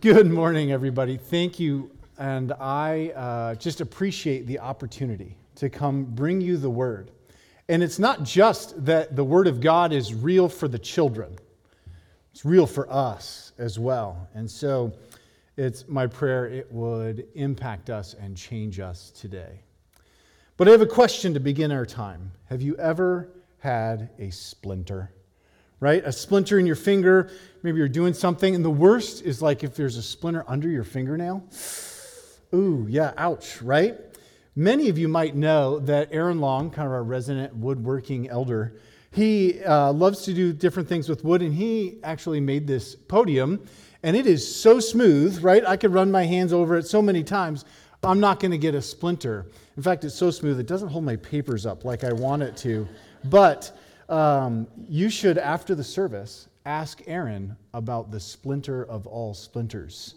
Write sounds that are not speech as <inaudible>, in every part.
Good morning, everybody. Thank you. And I uh, just appreciate the opportunity to come bring you the word. And it's not just that the word of God is real for the children, it's real for us as well. And so it's my prayer it would impact us and change us today. But I have a question to begin our time. Have you ever had a splinter? Right? A splinter in your finger. Maybe you're doing something. And the worst is like if there's a splinter under your fingernail. Ooh, yeah, ouch, right? Many of you might know that Aaron Long, kind of our resident woodworking elder, he uh, loves to do different things with wood, and he actually made this podium, and it is so smooth, right? I could run my hands over it so many times. I'm not going to get a splinter. In fact, it's so smooth, it doesn't hold my papers up like I want it to. But um, you should, after the service, ask Aaron about the splinter of all splinters.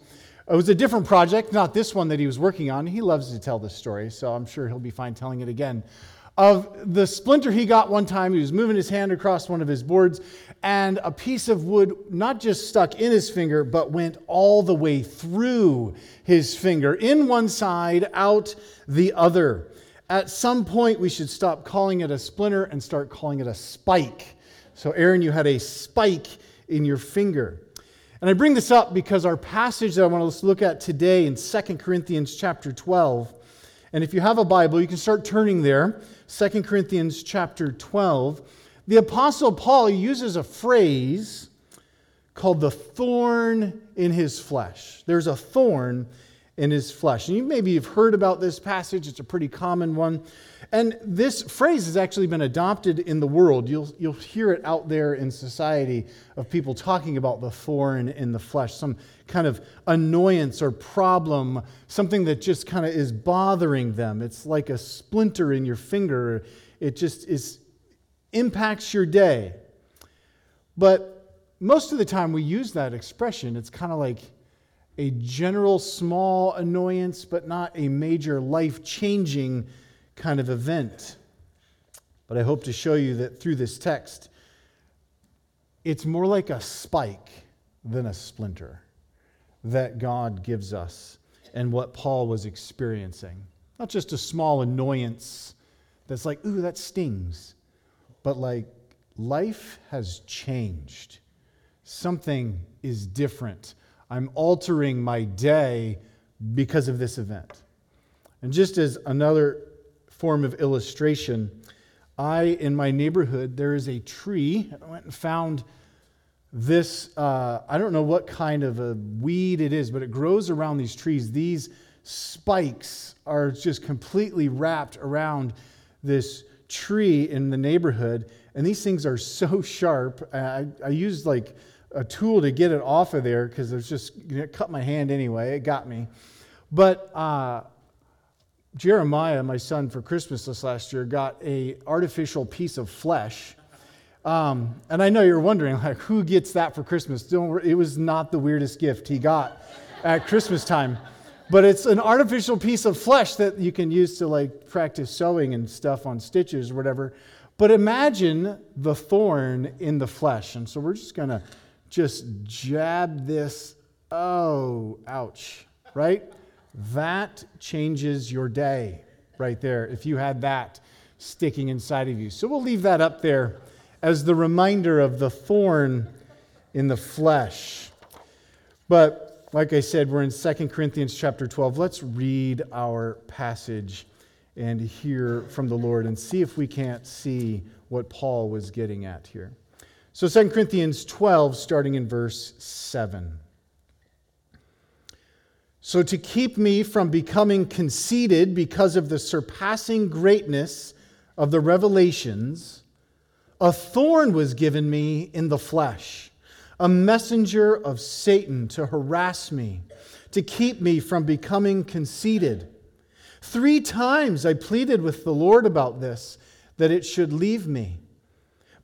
It was a different project, not this one that he was working on. He loves to tell this story, so I'm sure he'll be fine telling it again. Of the splinter he got one time, he was moving his hand across one of his boards, and a piece of wood not just stuck in his finger, but went all the way through his finger, in one side, out the other. At some point, we should stop calling it a splinter and start calling it a spike. So, Aaron, you had a spike in your finger. And I bring this up because our passage that I want to look at today in 2 Corinthians chapter 12, and if you have a Bible, you can start turning there. 2 Corinthians chapter 12. The Apostle Paul uses a phrase called the thorn in his flesh. There's a thorn in his flesh. And you maybe have heard about this passage, it's a pretty common one. And this phrase has actually been adopted in the world. You'll, you'll hear it out there in society of people talking about the thorn in the flesh, some kind of annoyance or problem, something that just kind of is bothering them. It's like a splinter in your finger. It just is impacts your day. But most of the time we use that expression, it's kind of like a general small annoyance, but not a major life changing kind of event. But I hope to show you that through this text, it's more like a spike than a splinter that God gives us and what Paul was experiencing. Not just a small annoyance that's like, ooh, that stings, but like life has changed. Something is different. I'm altering my day because of this event. And just as another form of illustration, I, in my neighborhood, there is a tree. I went and found this, uh, I don't know what kind of a weed it is, but it grows around these trees. These spikes are just completely wrapped around this tree in the neighborhood. And these things are so sharp. I, I used like a tool to get it off of there because it was just you know, cut my hand anyway. It got me. But uh, Jeremiah, my son, for Christmas this last year, got a artificial piece of flesh. Um, and I know you're wondering, like, who gets that for Christmas? Don't, it was not the weirdest gift he got at Christmas time. But it's an artificial piece of flesh that you can use to like practice sewing and stuff on stitches or whatever. But imagine the thorn in the flesh. And so we're just going to just jab this. Oh, ouch, right? That changes your day right there if you had that sticking inside of you. So we'll leave that up there as the reminder of the thorn in the flesh. But like I said, we're in 2 Corinthians chapter 12. Let's read our passage and hear from the Lord and see if we can't see what Paul was getting at here. So 2 Corinthians 12, starting in verse 7. So, to keep me from becoming conceited because of the surpassing greatness of the revelations, a thorn was given me in the flesh, a messenger of Satan to harass me, to keep me from becoming conceited. Three times I pleaded with the Lord about this, that it should leave me.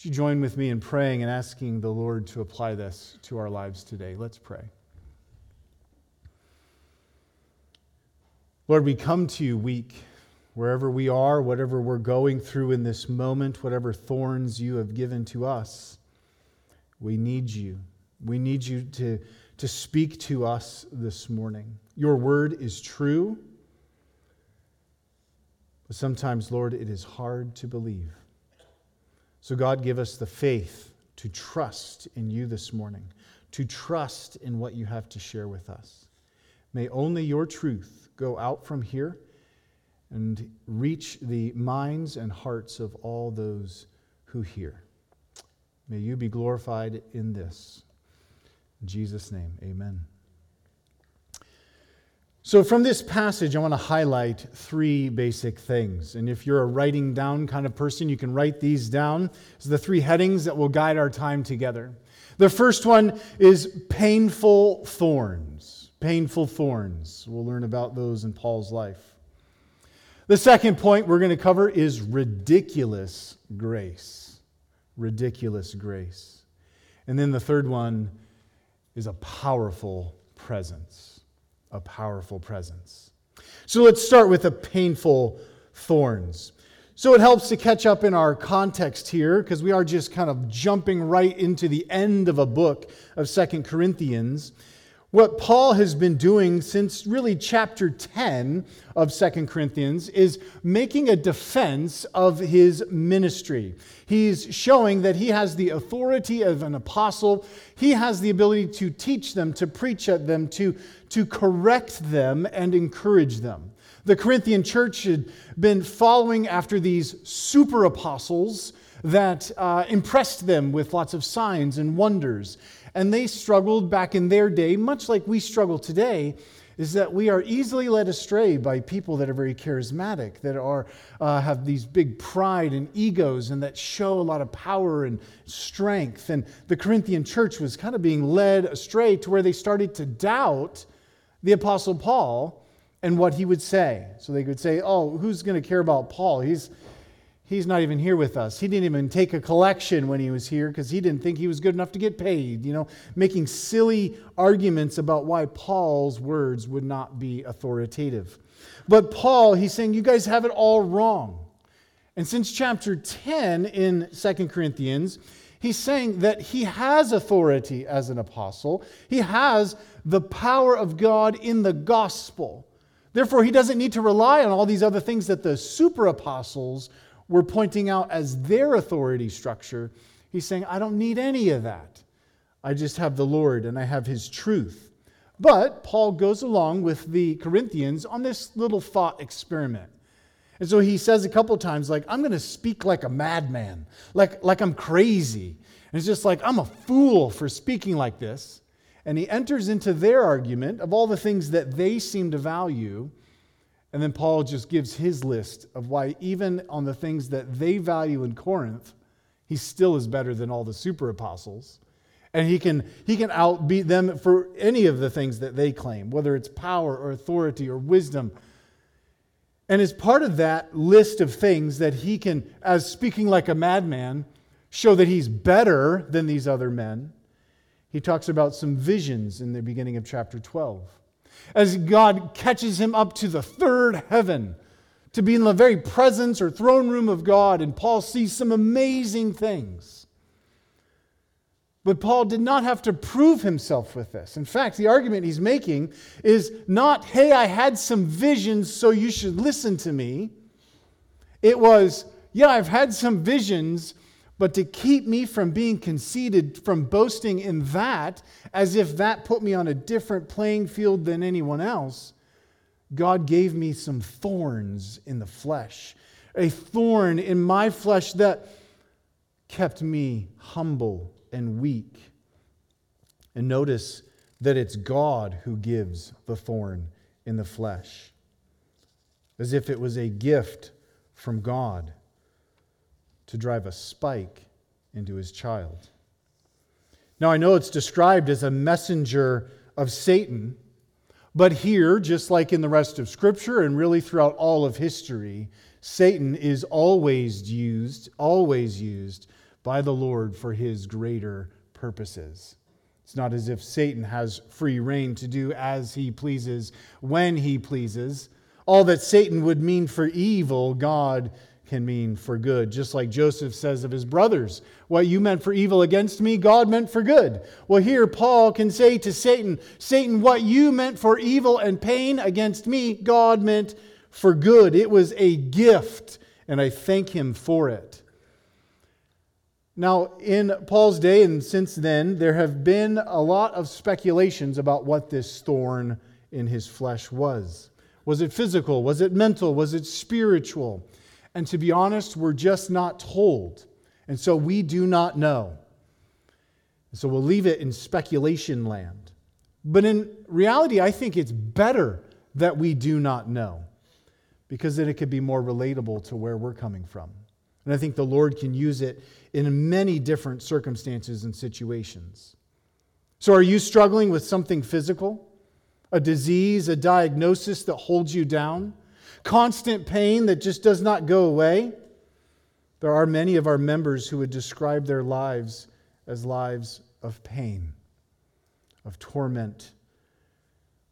Would you join with me in praying and asking the Lord to apply this to our lives today? Let's pray. Lord, we come to you weak, wherever we are, whatever we're going through in this moment, whatever thorns you have given to us. We need you. We need you to, to speak to us this morning. Your word is true, but sometimes, Lord, it is hard to believe. So, God, give us the faith to trust in you this morning, to trust in what you have to share with us. May only your truth go out from here and reach the minds and hearts of all those who hear. May you be glorified in this. In Jesus' name, amen. So, from this passage, I want to highlight three basic things. And if you're a writing down kind of person, you can write these down. It's the three headings that will guide our time together. The first one is painful thorns. Painful thorns. We'll learn about those in Paul's life. The second point we're going to cover is ridiculous grace ridiculous grace. And then the third one is a powerful presence. A powerful presence. So let's start with the painful thorns. So it helps to catch up in our context here because we are just kind of jumping right into the end of a book of Second Corinthians what Paul has been doing since really chapter 10 of Second Corinthians is making a defense of his ministry. He's showing that he has the authority of an apostle. He has the ability to teach them, to preach at them, to, to correct them, and encourage them. The Corinthian church had been following after these super apostles that uh, impressed them with lots of signs and wonders and they struggled back in their day, much like we struggle today, is that we are easily led astray by people that are very charismatic, that are, uh, have these big pride and egos, and that show a lot of power and strength. And the Corinthian church was kind of being led astray to where they started to doubt the Apostle Paul and what he would say. So they could say, Oh, who's going to care about Paul? He's, He's not even here with us. He didn't even take a collection when he was here because he didn't think he was good enough to get paid, you know, making silly arguments about why Paul's words would not be authoritative. But Paul, he's saying, you guys have it all wrong. And since chapter 10 in Second Corinthians, he's saying that he has authority as an apostle, he has the power of God in the gospel. Therefore, he doesn't need to rely on all these other things that the super apostles were pointing out as their authority structure, he's saying, I don't need any of that. I just have the Lord and I have his truth. But Paul goes along with the Corinthians on this little thought experiment. And so he says a couple times, like, I'm going to speak like a madman, like, like I'm crazy. And it's just like, I'm a fool for speaking like this. And he enters into their argument of all the things that they seem to value. And then Paul just gives his list of why, even on the things that they value in Corinth, he still is better than all the super apostles. And he can, he can outbeat them for any of the things that they claim, whether it's power or authority or wisdom. And as part of that list of things that he can, as speaking like a madman, show that he's better than these other men, he talks about some visions in the beginning of chapter 12 as God catches him up to the third heaven to be in the very presence or throne room of God. And Paul sees some amazing things. But Paul did not have to prove himself with this. In fact, the argument he's making is not, hey, I had some visions, so you should listen to me. It was, yeah, I've had some visions, but to keep me from being conceited, from boasting in that, as if that put me on a different playing field than anyone else, God gave me some thorns in the flesh. A thorn in my flesh that kept me humble and weak. And notice that it's God who gives the thorn in the flesh, as if it was a gift from God to drive a spike into his child. Now, I know it's described as a messenger of Satan, but here, just like in the rest of Scripture and really throughout all of history, Satan is always used, always used by the Lord for his greater purposes. It's not as if Satan has free reign to do as he pleases when he pleases. All that Satan would mean for evil, God can mean for good. Just like Joseph says of his brothers, What you meant for evil against me, God meant for good. Well, here Paul can say to Satan, Satan, what you meant for evil and pain against me, God meant for good. It was a gift, and I thank him for it. Now, in Paul's day and since then, there have been a lot of speculations about what this thorn in his flesh was. Was it physical? Was it mental? Was it spiritual? And to be honest, we're just not told. And so we do not know. So we'll leave it in speculation land. But in reality, I think it's better that we do not know because then it could be more relatable to where we're coming from. And I think the Lord can use it in many different circumstances and situations. So, are you struggling with something physical? A disease, a diagnosis that holds you down? Constant pain that just does not go away? There are many of our members who would describe their lives as lives of pain, of torment.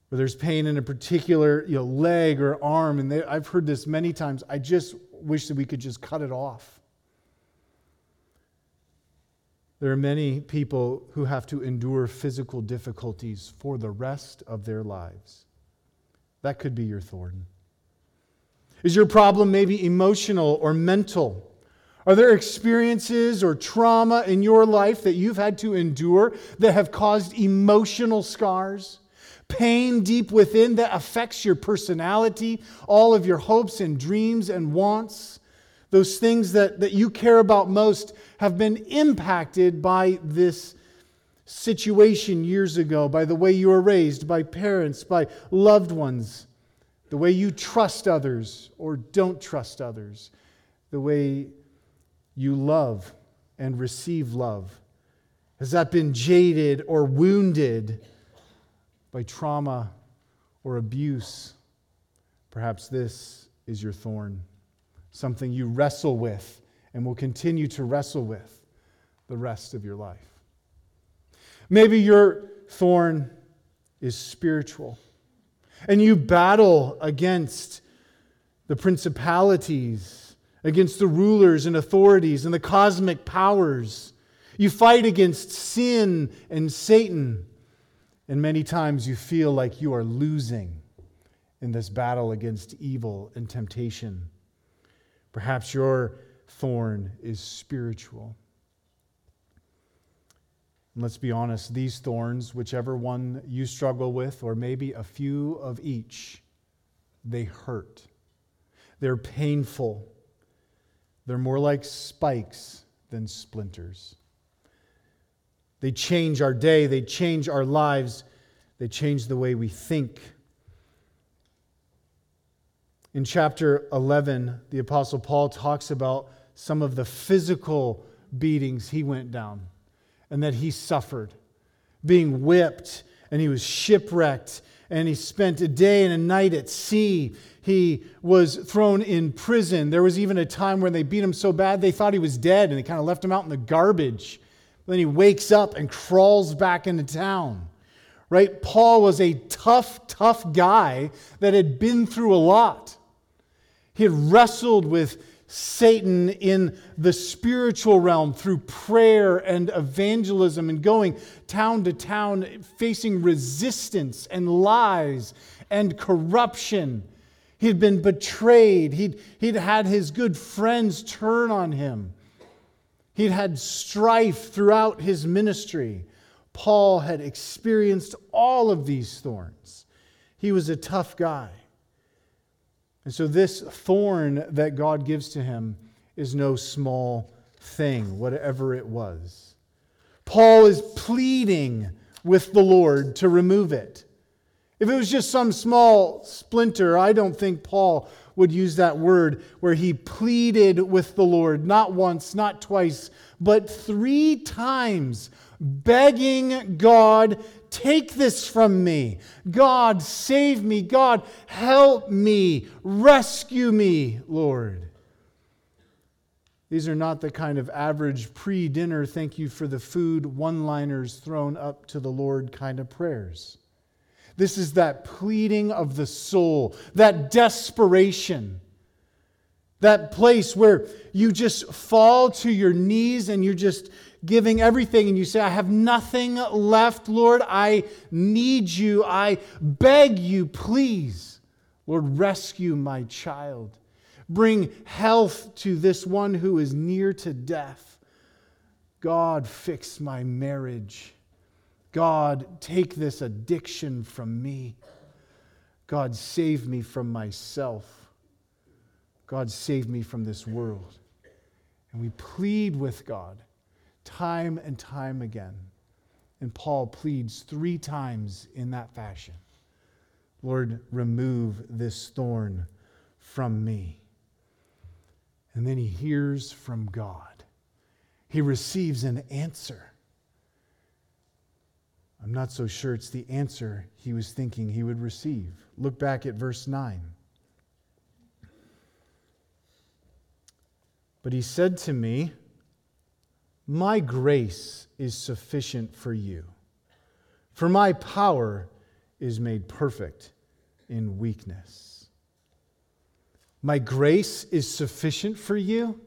Where there's pain in a particular you know, leg or arm, and they, I've heard this many times. I just wish that we could just cut it off. There are many people who have to endure physical difficulties for the rest of their lives. That could be your thorn. Is your problem maybe emotional or mental? Are there experiences or trauma in your life that you've had to endure that have caused emotional scars? Pain deep within that affects your personality, all of your hopes and dreams and wants? Those things that, that you care about most have been impacted by this situation years ago, by the way you were raised, by parents, by loved ones, the way you trust others or don't trust others, the way you love and receive love. Has that been jaded or wounded by trauma or abuse? Perhaps this is your thorn something you wrestle with and will continue to wrestle with the rest of your life. Maybe your thorn is spiritual and you battle against the principalities, against the rulers and authorities and the cosmic powers. You fight against sin and Satan. And many times you feel like you are losing in this battle against evil and temptation. Perhaps your thorn is spiritual. And let's be honest, these thorns, whichever one you struggle with, or maybe a few of each, they hurt. They're painful. They're more like spikes than splinters. They change our day, they change our lives, they change the way we think in chapter 11, the Apostle Paul talks about some of the physical beatings he went down and that he suffered, being whipped, and he was shipwrecked, and he spent a day and a night at sea. He was thrown in prison. There was even a time when they beat him so bad they thought he was dead, and they kind of left him out in the garbage. Then he wakes up and crawls back into town. Right? Paul was a tough, tough guy that had been through a lot. He had wrestled with Satan in the spiritual realm through prayer and evangelism and going town to town, facing resistance and lies and corruption. He had been betrayed. He'd, he'd had his good friends turn on him. He'd had strife throughout his ministry. Paul had experienced all of these thorns. He was a tough guy. And so, this thorn that God gives to him is no small thing, whatever it was. Paul is pleading with the Lord to remove it. If it was just some small splinter, I don't think Paul would use that word where he pleaded with the Lord, not once, not twice, but three times begging God, take this from me. God, save me. God, help me. Rescue me, Lord. These are not the kind of average pre dinner, thank you for the food, one liners thrown up to the Lord kind of prayers. This is that pleading of the soul, that desperation, that place where you just fall to your knees and you're just giving everything and you say, I have nothing left, Lord. I need you. I beg you, please. Lord, rescue my child. Bring health to this one who is near to death. God, fix my marriage. God, take this addiction from me. God, save me from myself. God, save me from this world. And we plead with God time and time again. And Paul pleads three times in that fashion Lord, remove this thorn from me. And then he hears from God. He receives an answer. I'm not so sure it's the answer he was thinking he would receive. Look back at verse 9. But he said to me, My grace is sufficient for you, for my power is made perfect in weakness. My grace is sufficient for you?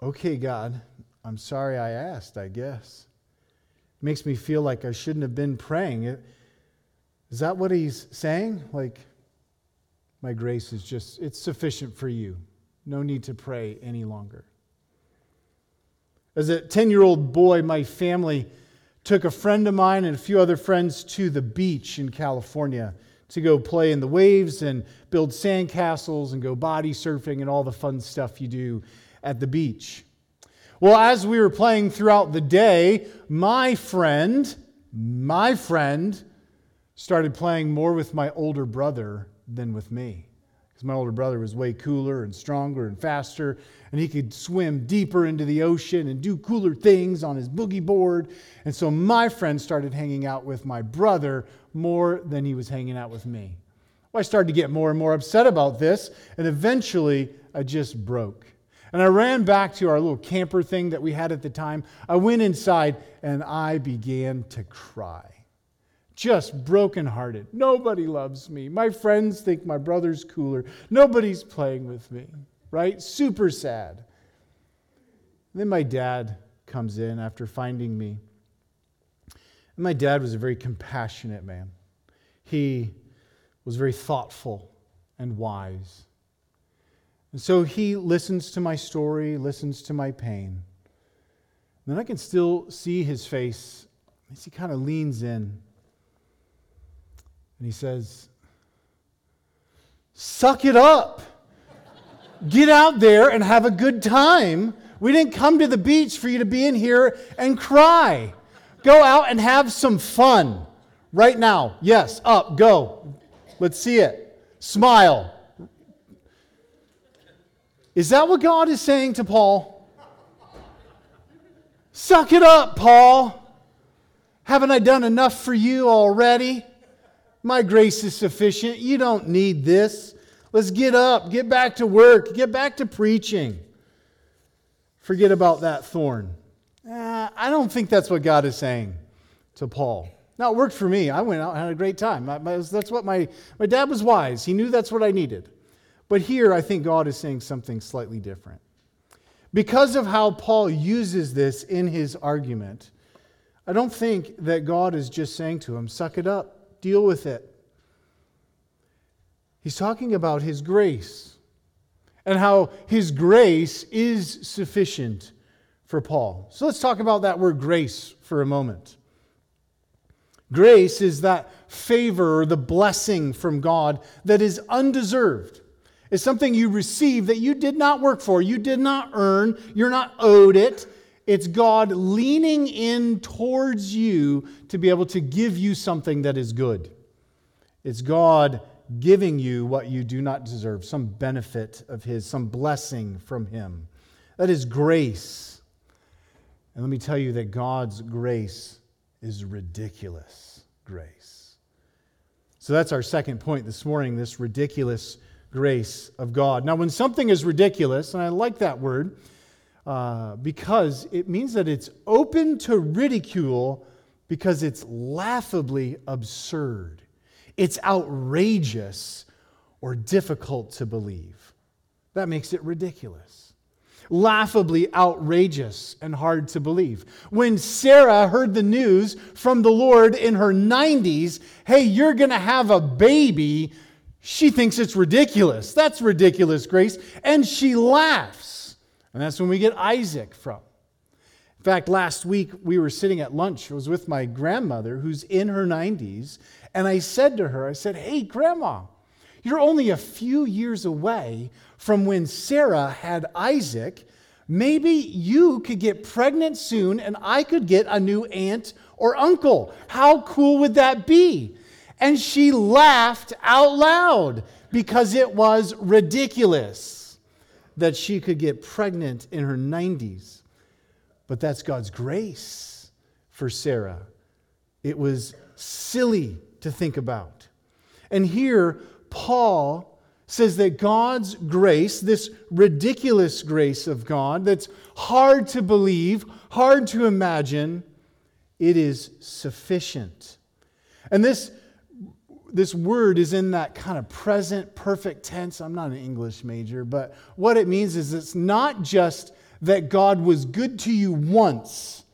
Okay, God, I'm sorry I asked, I guess. Makes me feel like I shouldn't have been praying. Is that what he's saying? Like, my grace is just, it's sufficient for you. No need to pray any longer. As a 10 year old boy, my family took a friend of mine and a few other friends to the beach in California to go play in the waves and build sandcastles and go body surfing and all the fun stuff you do at the beach. Well, as we were playing throughout the day, my friend, my friend, started playing more with my older brother than with me. Because my older brother was way cooler and stronger and faster, and he could swim deeper into the ocean and do cooler things on his boogie board. And so my friend started hanging out with my brother more than he was hanging out with me. Well, I started to get more and more upset about this, and eventually I just broke. And I ran back to our little camper thing that we had at the time. I went inside and I began to cry. Just brokenhearted. Nobody loves me. My friends think my brother's cooler. Nobody's playing with me, right? Super sad. Then my dad comes in after finding me and my dad was a very compassionate man. He was very thoughtful and wise. And so he listens to my story, listens to my pain. And then I can still see his face as he kind of leans in. And he says, Suck it up. Get out there and have a good time. We didn't come to the beach for you to be in here and cry. Go out and have some fun right now. Yes, up, go. Let's see it. Smile. Is that what God is saying to Paul? Suck it up, Paul. Haven't I done enough for you already? My grace is sufficient. You don't need this. Let's get up, get back to work, get back to preaching. Forget about that thorn. Uh, I don't think that's what God is saying to Paul. Now, it worked for me. I went out and had a great time. My, that's what my, my dad was wise. He knew that's what I needed. But here, I think God is saying something slightly different. Because of how Paul uses this in his argument, I don't think that God is just saying to him, suck it up, deal with it. He's talking about his grace and how his grace is sufficient for Paul. So let's talk about that word grace for a moment. Grace is that favor or the blessing from God that is undeserved. It's something you receive that you did not work for, you did not earn, you're not owed it. It's God leaning in towards you to be able to give you something that is good. It's God giving you what you do not deserve, some benefit of His, some blessing from Him. That is grace. And let me tell you that God's grace is ridiculous grace. So that's our second point this morning this ridiculous grace of God. Now, when something is ridiculous, and I like that word uh, because it means that it's open to ridicule because it's laughably absurd, it's outrageous or difficult to believe. That makes it ridiculous laughably outrageous and hard to believe. When Sarah heard the news from the Lord in her 90s, hey, you're going to have a baby, she thinks it's ridiculous. That's ridiculous, Grace. And she laughs. And that's when we get Isaac from. In fact, last week we were sitting at lunch. I was with my grandmother who's in her 90s. And I said to her, I said, Hey, Grandma, you're only a few years away from when Sarah had Isaac. Maybe you could get pregnant soon and I could get a new aunt or uncle. How cool would that be? And she laughed out loud because it was ridiculous that she could get pregnant in her 90s. But that's God's grace for Sarah. It was silly to think about. And here, Paul says that God's grace, this ridiculous grace of God that's hard to believe, hard to imagine, it is sufficient. And this this word is in that kind of present perfect tense. I'm not an English major, but what it means is it's not just that God was good to you once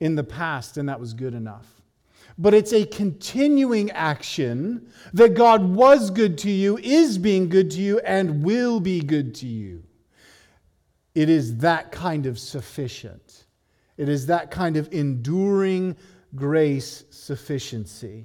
in the past and that was good enough, but it's a continuing action that God was good to you, is being good to you, and will be good to you. It is that kind of sufficient. It is that kind of enduring grace sufficiency.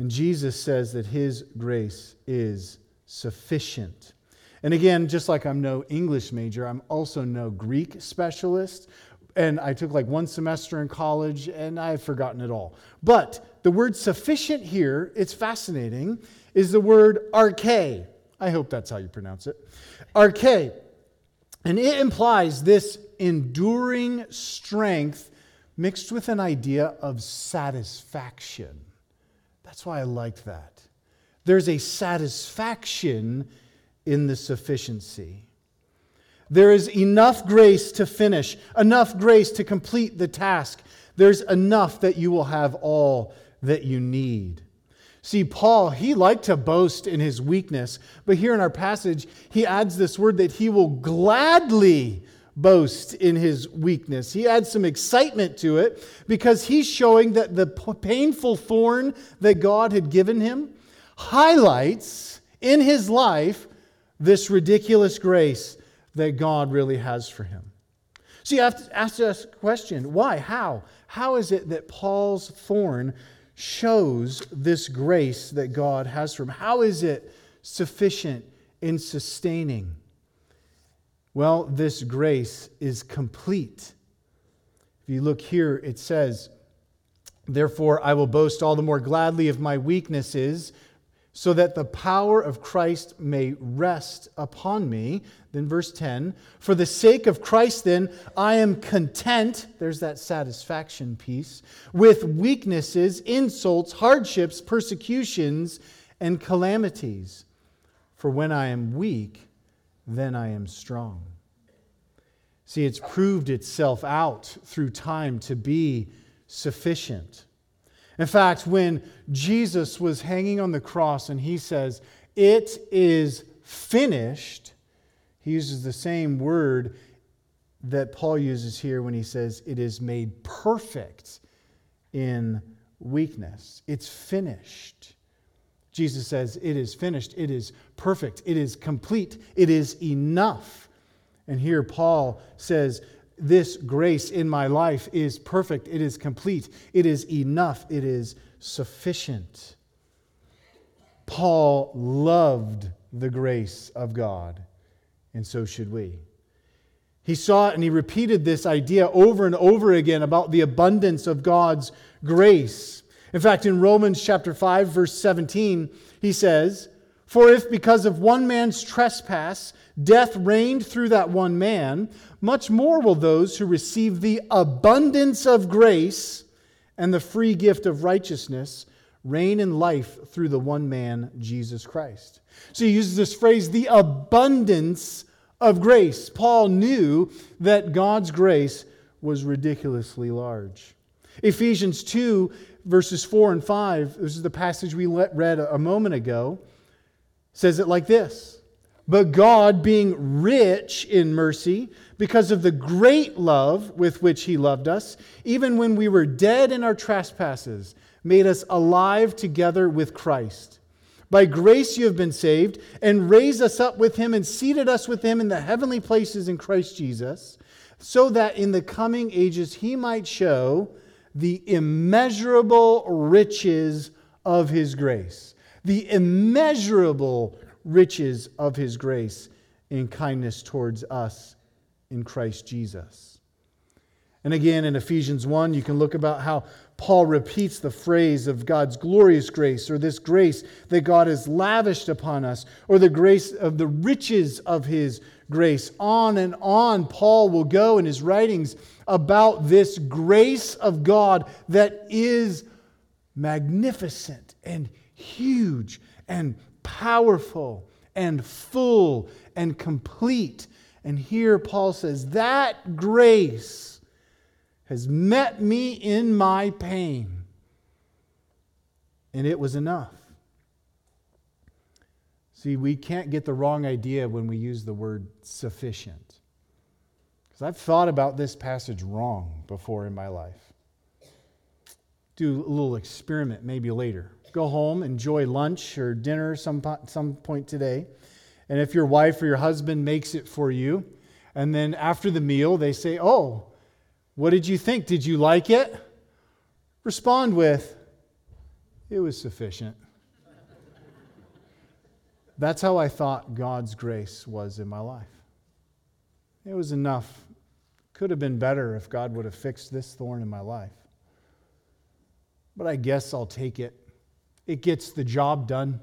And Jesus says that his grace is sufficient. And again, just like I'm no English major, I'm also no Greek specialist. And I took like one semester in college and I've forgotten it all. But the word sufficient here, it's fascinating, is the word arche. I hope that's how you pronounce it. Arche. And it implies this enduring strength mixed with an idea of satisfaction. That's why I liked that. There's a satisfaction in the sufficiency. There is enough grace to finish, enough grace to complete the task. There's enough that you will have all that you need. See, Paul, he liked to boast in his weakness, but here in our passage, he adds this word that he will gladly boast in his weakness. He adds some excitement to it because he's showing that the painful thorn that God had given him highlights in his life this ridiculous grace that God really has for him. So you have to ask us a question why? How? How is it that Paul's thorn shows this grace that God has for him? How is it sufficient in sustaining? Well, this grace is complete. If you look here, it says, Therefore, I will boast all the more gladly of my weaknesses, so that the power of Christ may rest upon me. Then, verse 10 For the sake of Christ, then, I am content, there's that satisfaction piece, with weaknesses, insults, hardships, persecutions, and calamities. For when I am weak, then I am strong. See, it's proved itself out through time to be sufficient. In fact, when Jesus was hanging on the cross and he says, It is finished, he uses the same word that Paul uses here when he says, It is made perfect in weakness. It's finished. Jesus says, It is finished. It is perfect. It is complete. It is enough. And here Paul says, This grace in my life is perfect. It is complete. It is enough. It is sufficient. Paul loved the grace of God, and so should we. He saw it and he repeated this idea over and over again about the abundance of God's grace. In fact, in Romans chapter 5 verse 17, he says, For if because of one man's trespass death reigned through that one man, much more will those who receive the abundance of grace and the free gift of righteousness reign in life through the one man, Jesus Christ. So he uses this phrase, the abundance of grace. Paul knew that God's grace was ridiculously large. Ephesians 2, verses 4 and 5, this is the passage we read a moment ago says it like this But God, being rich in mercy, because of the great love with which He loved us, even when we were dead in our trespasses, made us alive together with Christ. By grace you have been saved, and raised us up with Him, and seated us with Him in the heavenly places in Christ Jesus, so that in the coming ages He might show the immeasurable riches of His grace the immeasurable riches of his grace in kindness towards us in Christ Jesus. And again, in Ephesians 1, you can look about how Paul repeats the phrase of God's glorious grace, or this grace that God has lavished upon us, or the grace of the riches of his grace. On and on, Paul will go in his writings about this grace of God that is magnificent and huge and powerful and full and complete. And here Paul says, That grace has met me in my pain, and it was enough. See, we can't get the wrong idea when we use the word sufficient. Because I've thought about this passage wrong before in my life. Do a little experiment maybe later go home, enjoy lunch or dinner some, some point today. And if your wife or your husband makes it for you, and then after the meal they say, Oh, what did you think? Did you like it? Respond with, It was sufficient. That's how I thought God's grace was in my life. It was enough. Could have been better if God would have fixed this thorn in my life. But I guess I'll take it it gets the job done.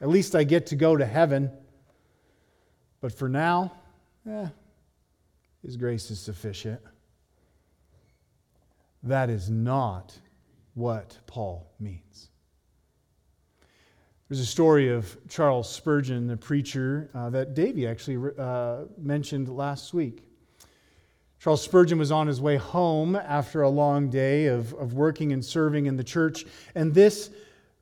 At least I get to go to heaven. But for now, eh, His grace is sufficient. That is not what Paul means. There's a story of Charles Spurgeon, the preacher uh, that Davey actually uh, mentioned last week. Charles Spurgeon was on his way home after a long day of, of working and serving in the church, and this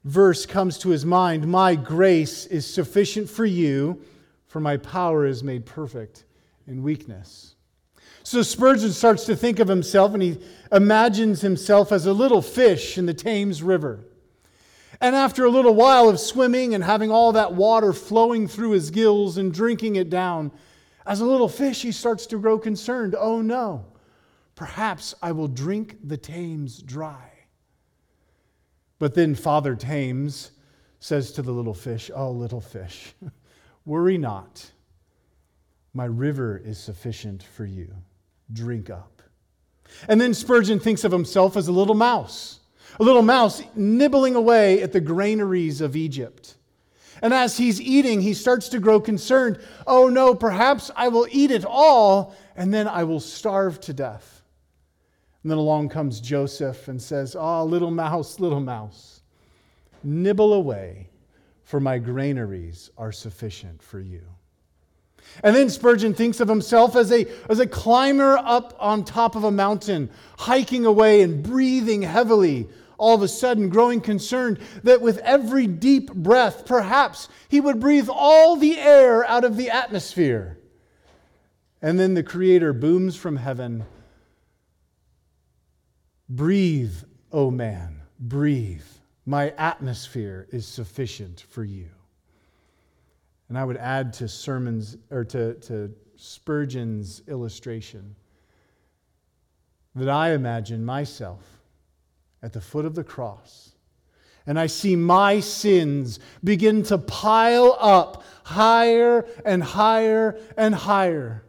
verse comes to his mind My grace is sufficient for you, for my power is made perfect in weakness. So Spurgeon starts to think of himself and he imagines himself as a little fish in the Thames River. And after a little while of swimming and having all that water flowing through his gills and drinking it down, as a little fish, he starts to grow concerned. Oh no, perhaps I will drink the Thames dry. But then Father Thames says to the little fish, Oh, little fish, <laughs> worry not. My river is sufficient for you. Drink up. And then Spurgeon thinks of himself as a little mouse, a little mouse nibbling away at the granaries of Egypt. And as he's eating, he starts to grow concerned. Oh no, perhaps I will eat it all and then I will starve to death. And then along comes Joseph and says, Ah, oh, little mouse, little mouse, nibble away, for my granaries are sufficient for you. And then Spurgeon thinks of himself as a, as a climber up on top of a mountain, hiking away and breathing heavily, all of a sudden growing concerned that with every deep breath, perhaps he would breathe all the air out of the atmosphere. And then the Creator booms from heaven Breathe, O oh man, breathe. My atmosphere is sufficient for you. And I would add to sermons or to, to Spurgeon's illustration that I imagine myself at the foot of the cross and I see my sins begin to pile up higher and higher and higher.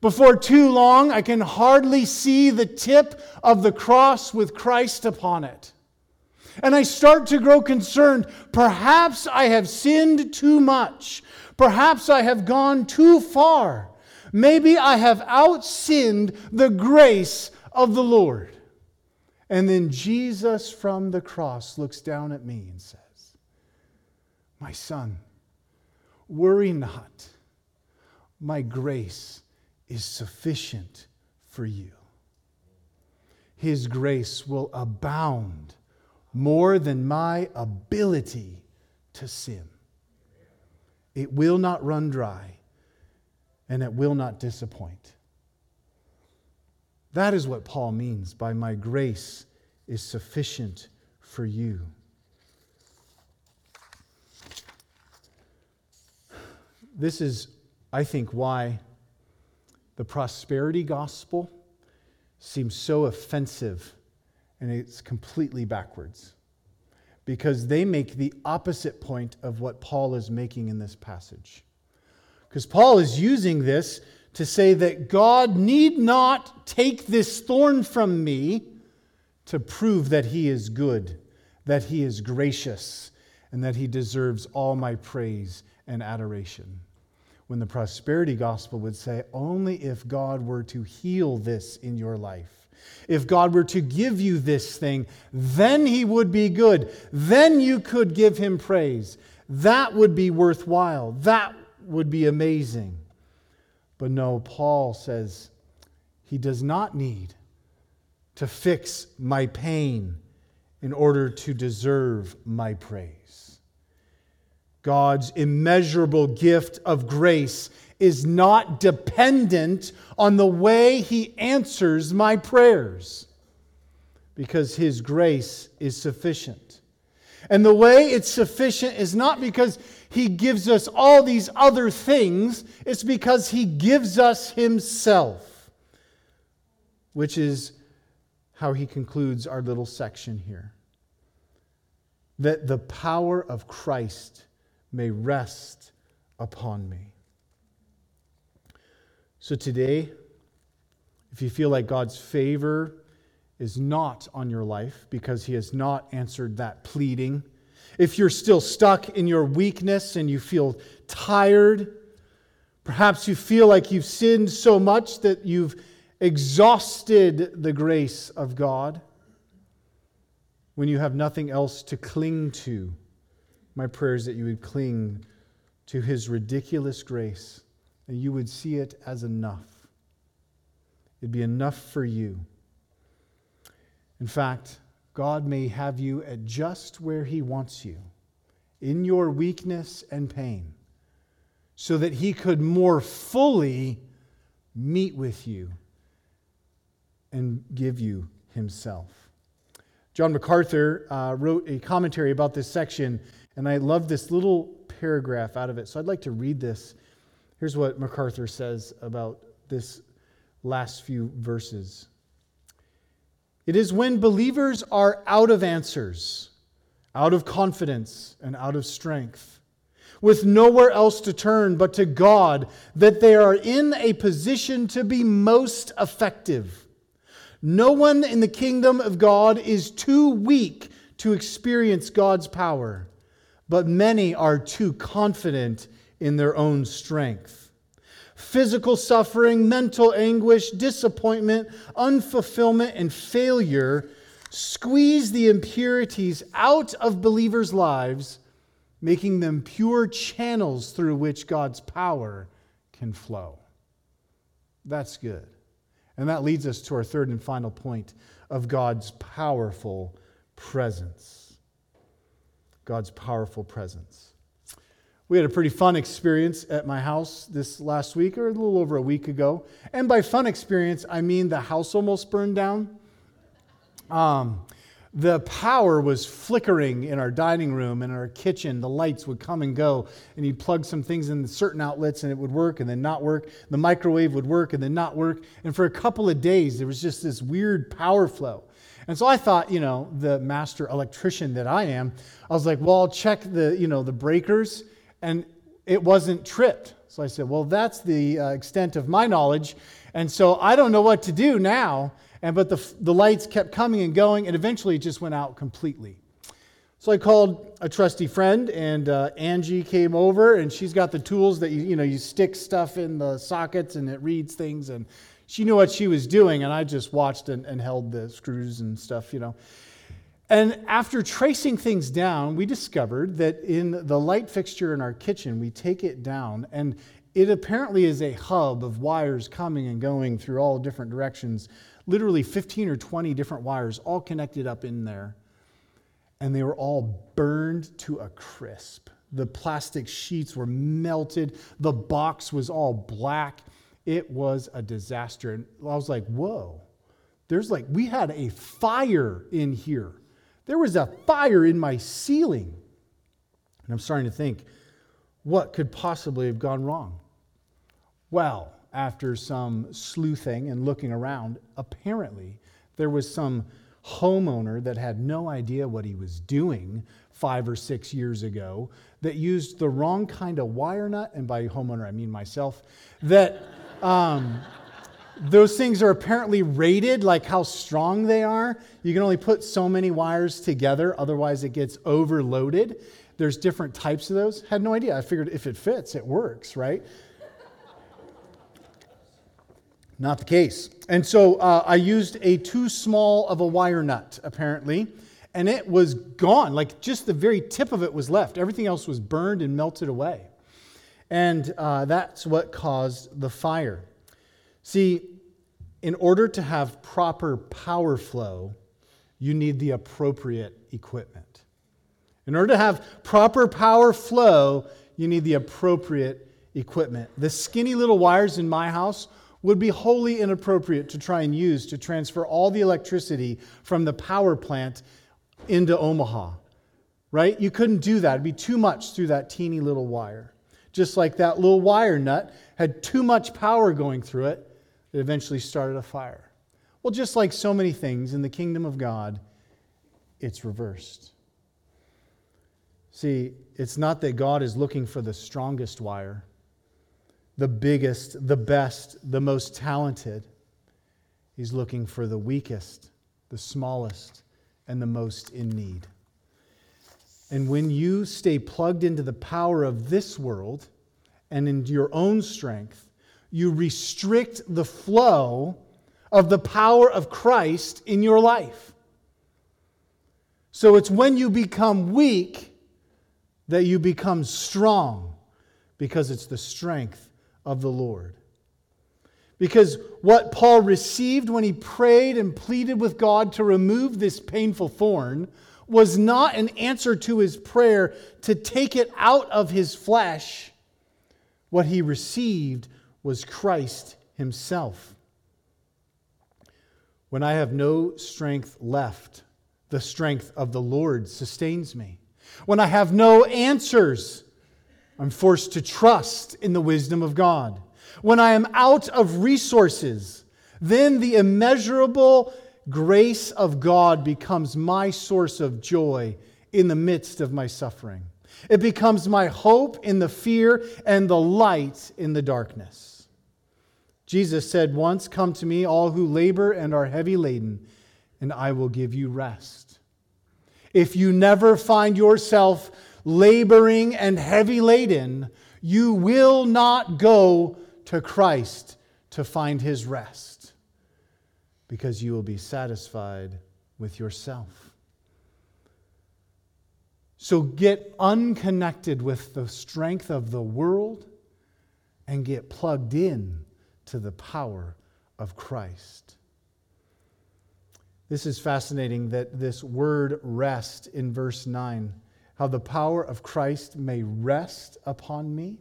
Before too long, I can hardly see the tip of the cross with Christ upon it. And I start to grow concerned. Perhaps I have sinned too much. Perhaps I have gone too far. Maybe I have outsinned the grace of the Lord. And then Jesus from the cross looks down at me and says, My son, worry not. My grace is sufficient for you. His grace will abound more than my ability to sin. It will not run dry and it will not disappoint. That is what Paul means by my grace is sufficient for you. This is, I think, why the prosperity gospel seems so offensive and it's completely backwards because they make the opposite point of what Paul is making in this passage. Because Paul is using this to say that God need not take this thorn from me to prove that he is good, that he is gracious, and that he deserves all my praise and adoration. When the prosperity gospel would say, only if God were to heal this in your life, if God were to give you this thing, then he would be good. Then you could give him praise. That would be worthwhile. That would be amazing. But no, Paul says he does not need to fix my pain in order to deserve my praise. God's immeasurable gift of grace is not dependent on the way he answers my prayers because his grace is sufficient. And the way it's sufficient is not because he gives us all these other things, it's because he gives us himself, which is how he concludes our little section here. That the power of Christ may rest upon me. So today, if you feel like God's favor is not on your life because he has not answered that pleading, if you're still stuck in your weakness and you feel tired, perhaps you feel like you've sinned so much that you've exhausted the grace of God when you have nothing else to cling to. My prayer is that you would cling to his ridiculous grace and you would see it as enough. It'd be enough for you. In fact, God may have you at just where He wants you, in your weakness and pain, so that He could more fully meet with you and give you Himself. John MacArthur uh, wrote a commentary about this section, and I love this little paragraph out of it. So I'd like to read this. Here's what MacArthur says about this last few verses. It is when believers are out of answers, out of confidence, and out of strength, with nowhere else to turn but to God, that they are in a position to be most effective. No one in the kingdom of God is too weak to experience God's power, but many are too confident in their own strength physical suffering, mental anguish, disappointment, unfulfillment, and failure squeeze the impurities out of believers' lives, making them pure channels through which God's power can flow. That's good. And that leads us to our third and final point of God's powerful presence. God's powerful presence. We had a pretty fun experience at my house this last week, or a little over a week ago. And by fun experience, I mean the house almost burned down. Um, the power was flickering in our dining room and our kitchen. The lights would come and go, and you'd plug some things in certain outlets and it would work and then not work. The microwave would work and then not work. And for a couple of days, there was just this weird power flow. And so I thought, you know, the master electrician that I am, I was like, well, I'll check the, you know, the breakers and it wasn't tripped. So I said, Well, that's the uh, extent of my knowledge. And so I don't know what to do now. And, but the, the lights kept coming and going, and eventually it just went out completely. So I called a trusty friend, and uh, Angie came over, and she's got the tools that you, you know you stick stuff in the sockets, and it reads things, and she knew what she was doing, and I just watched and, and held the screws and stuff, you know. And after tracing things down, we discovered that in the light fixture in our kitchen, we take it down, and it apparently is a hub of wires coming and going through all different directions, literally 15 or 20 different wires all connected up in there and they were all burned to a crisp. The plastic sheets were melted, the box was all black. It was a disaster. And I was like, whoa, there's like, we had a fire in here. There was a fire in my ceiling. And I'm starting to think, what could possibly have gone wrong? Well, after some sleuthing and looking around, apparently there was some homeowner that had no idea what he was doing five or six years ago that used the wrong kind of wire nut, and by homeowner I mean myself, that um, those things are apparently rated like how strong they are. You can only put so many wires together, otherwise, it gets overloaded. There's different types of those. Had no idea. I figured if it fits, it works, right? Not the case. And so uh, I used a too small of a wire nut, apparently, and it was gone. Like just the very tip of it was left. Everything else was burned and melted away. And uh, that's what caused the fire. See, in order to have proper power flow, you need the appropriate equipment. In order to have proper power flow, you need the appropriate equipment. The skinny little wires in my house would be wholly inappropriate to try and use to transfer all the electricity from the power plant into Omaha, right? You couldn't do that. It'd be too much through that teeny little wire. Just like that little wire nut had too much power going through it, it eventually started a fire. Well, just like so many things in the kingdom of God, it's reversed. See, it's not that God is looking for the strongest wire the biggest, the best, the most talented. He's looking for the weakest, the smallest, and the most in need. And when you stay plugged into the power of this world and into your own strength, you restrict the flow of the power of Christ in your life. So it's when you become weak that you become strong because it's the strength of the Lord. Because what Paul received when he prayed and pleaded with God to remove this painful thorn was not an answer to his prayer to take it out of his flesh. What he received was Christ himself. When I have no strength left, the strength of the Lord sustains me. When I have no answers, I'm forced to trust in the wisdom of God. When I am out of resources, then the immeasurable grace of God becomes my source of joy in the midst of my suffering. It becomes my hope in the fear and the light in the darkness. Jesus said once, Come to me, all who labor and are heavy laden, and I will give you rest. If you never find yourself laboring and heavy laden, you will not go to Christ to find his rest because you will be satisfied with yourself. So get unconnected with the strength of the world and get plugged in to the power of Christ. This is fascinating that this word rest in verse 9 how the power of Christ may rest upon me.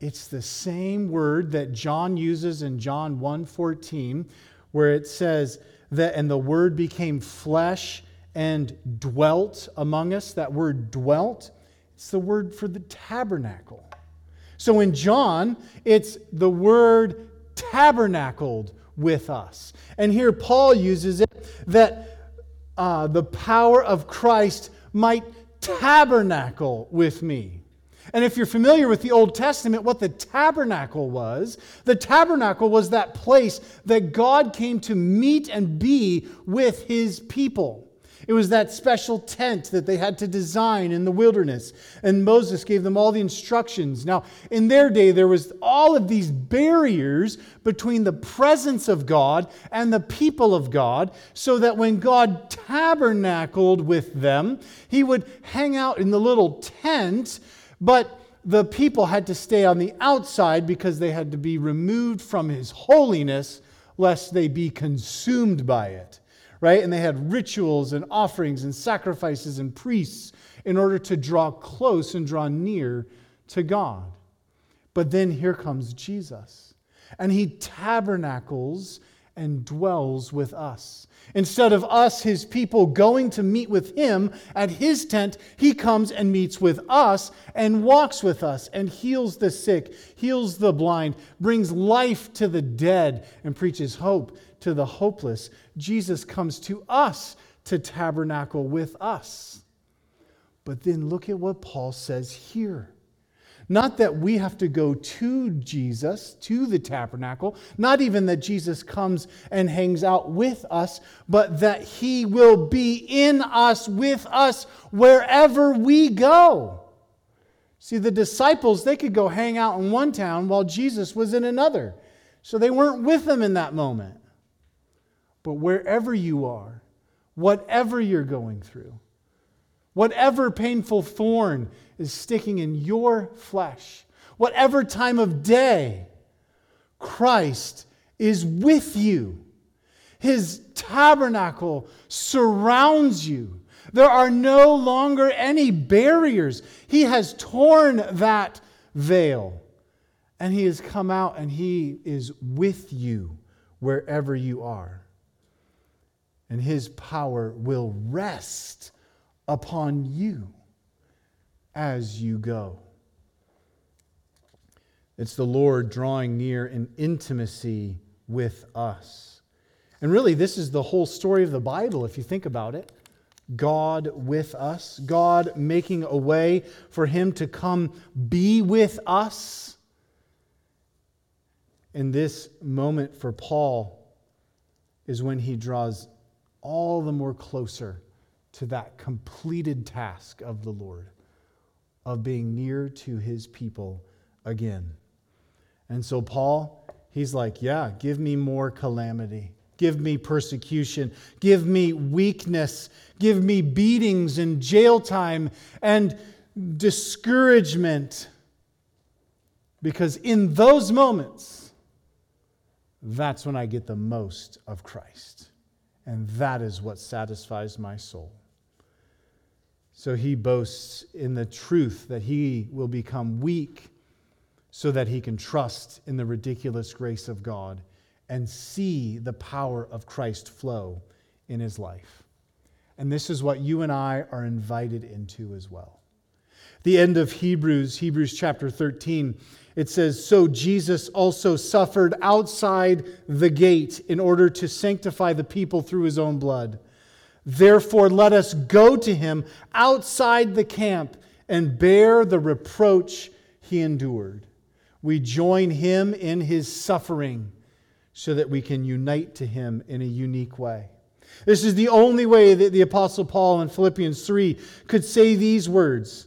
It's the same word that John uses in John 1:14 where it says that and the word became flesh and dwelt among us. That word dwelt, it's the word for the tabernacle. So in John, it's the word tabernacled with us. And here Paul uses it that uh, the power of Christ might tabernacle with me. And if you're familiar with the Old Testament, what the tabernacle was, the tabernacle was that place that God came to meet and be with his people. It was that special tent that they had to design in the wilderness. And Moses gave them all the instructions. Now, in their day, there was all of these barriers between the presence of God and the people of God, so that when God tabernacled with them, he would hang out in the little tent, but the people had to stay on the outside because they had to be removed from his holiness lest they be consumed by it. Right? And they had rituals and offerings and sacrifices and priests in order to draw close and draw near to God. But then here comes Jesus, and he tabernacles and dwells with us. Instead of us, his people, going to meet with him at his tent, he comes and meets with us and walks with us and heals the sick, heals the blind, brings life to the dead, and preaches hope to the hopeless. Jesus comes to us to tabernacle with us. But then look at what Paul says here. Not that we have to go to Jesus, to the tabernacle, not even that Jesus comes and hangs out with us, but that he will be in us, with us, wherever we go. See, the disciples, they could go hang out in one town while Jesus was in another. So they weren't with them in that moment. But wherever you are, whatever you're going through, whatever painful thorn is sticking in your flesh. Whatever time of day, Christ is with you. His tabernacle surrounds you. There are no longer any barriers. He has torn that veil and He has come out and He is with you wherever you are. And His power will rest upon you as you go. It's the Lord drawing near in intimacy with us. And really, this is the whole story of the Bible, if you think about it. God with us, God making a way for Him to come be with us. And this moment for Paul is when he draws all the more closer to that completed task of the Lord of being near to his people again. And so, Paul, he's like, Yeah, give me more calamity. Give me persecution. Give me weakness. Give me beatings and jail time and discouragement. Because in those moments, that's when I get the most of Christ. And that is what satisfies my soul. So he boasts in the truth that he will become weak so that he can trust in the ridiculous grace of God and see the power of Christ flow in his life. And this is what you and I are invited into as well. The end of Hebrews, Hebrews chapter 13, it says, So Jesus also suffered outside the gate in order to sanctify the people through his own blood Therefore, let us go to him outside the camp and bear the reproach he endured. We join him in his suffering so that we can unite to him in a unique way. This is the only way that the Apostle Paul in Philippians 3 could say these words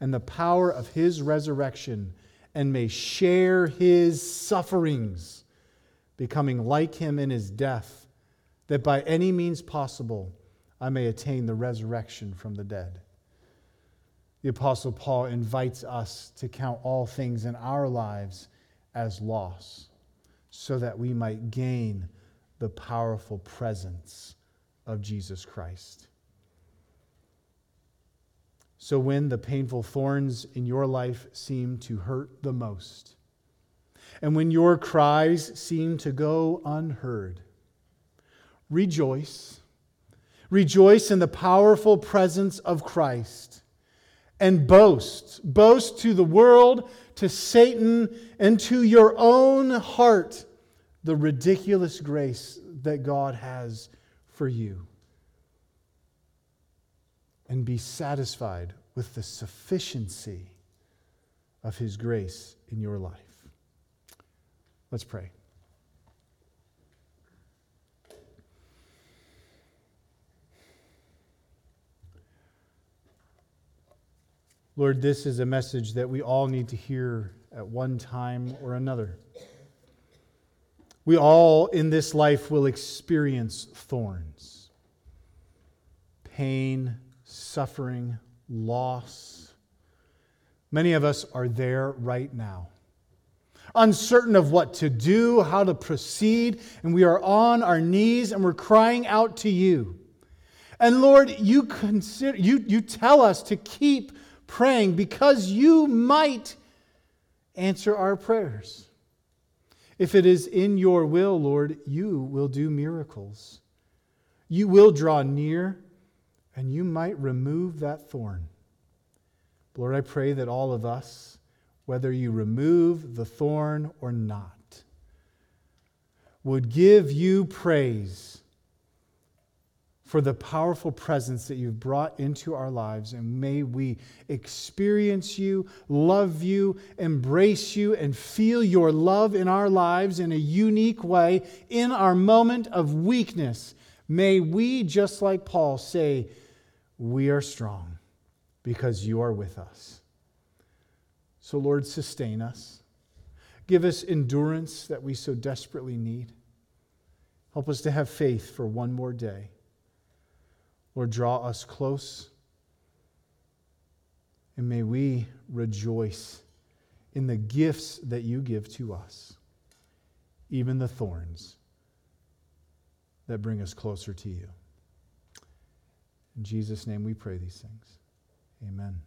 and the power of his resurrection and may share his sufferings, becoming like him in his death, that by any means possible I may attain the resurrection from the dead. The Apostle Paul invites us to count all things in our lives as loss so that we might gain the powerful presence of Jesus Christ. So when the painful thorns in your life seem to hurt the most, and when your cries seem to go unheard, rejoice. Rejoice in the powerful presence of Christ. and boast. Boast to the world, to Satan, and to your own heart the ridiculous grace that God has for you. And be satisfied with the sufficiency of His grace in your life. Let's pray. Lord, this is a message that we all need to hear at one time or another. We all in this life will experience thorns, pain, suffering, loss. Many of us are there right now, uncertain of what to do, how to proceed, and we are on our knees and we're crying out to you. And Lord, you consider you, you tell us to keep praying because you might answer our prayers. If it is in your will, Lord, you will do miracles. You will draw near and you might remove that thorn. Lord, I pray that all of us, whether you remove the thorn or not, would give you praise for the powerful presence that you've brought into our lives. And may we experience you, love you, embrace you, and feel your love in our lives in a unique way in our moment of weakness. May we, just like Paul, say, We are strong because you are with us. So, Lord, sustain us. Give us endurance that we so desperately need. Help us to have faith for one more day. Lord, draw us close. And may we rejoice in the gifts that you give to us, even the thorns that bring us closer to you. In Jesus' name we pray these things. Amen.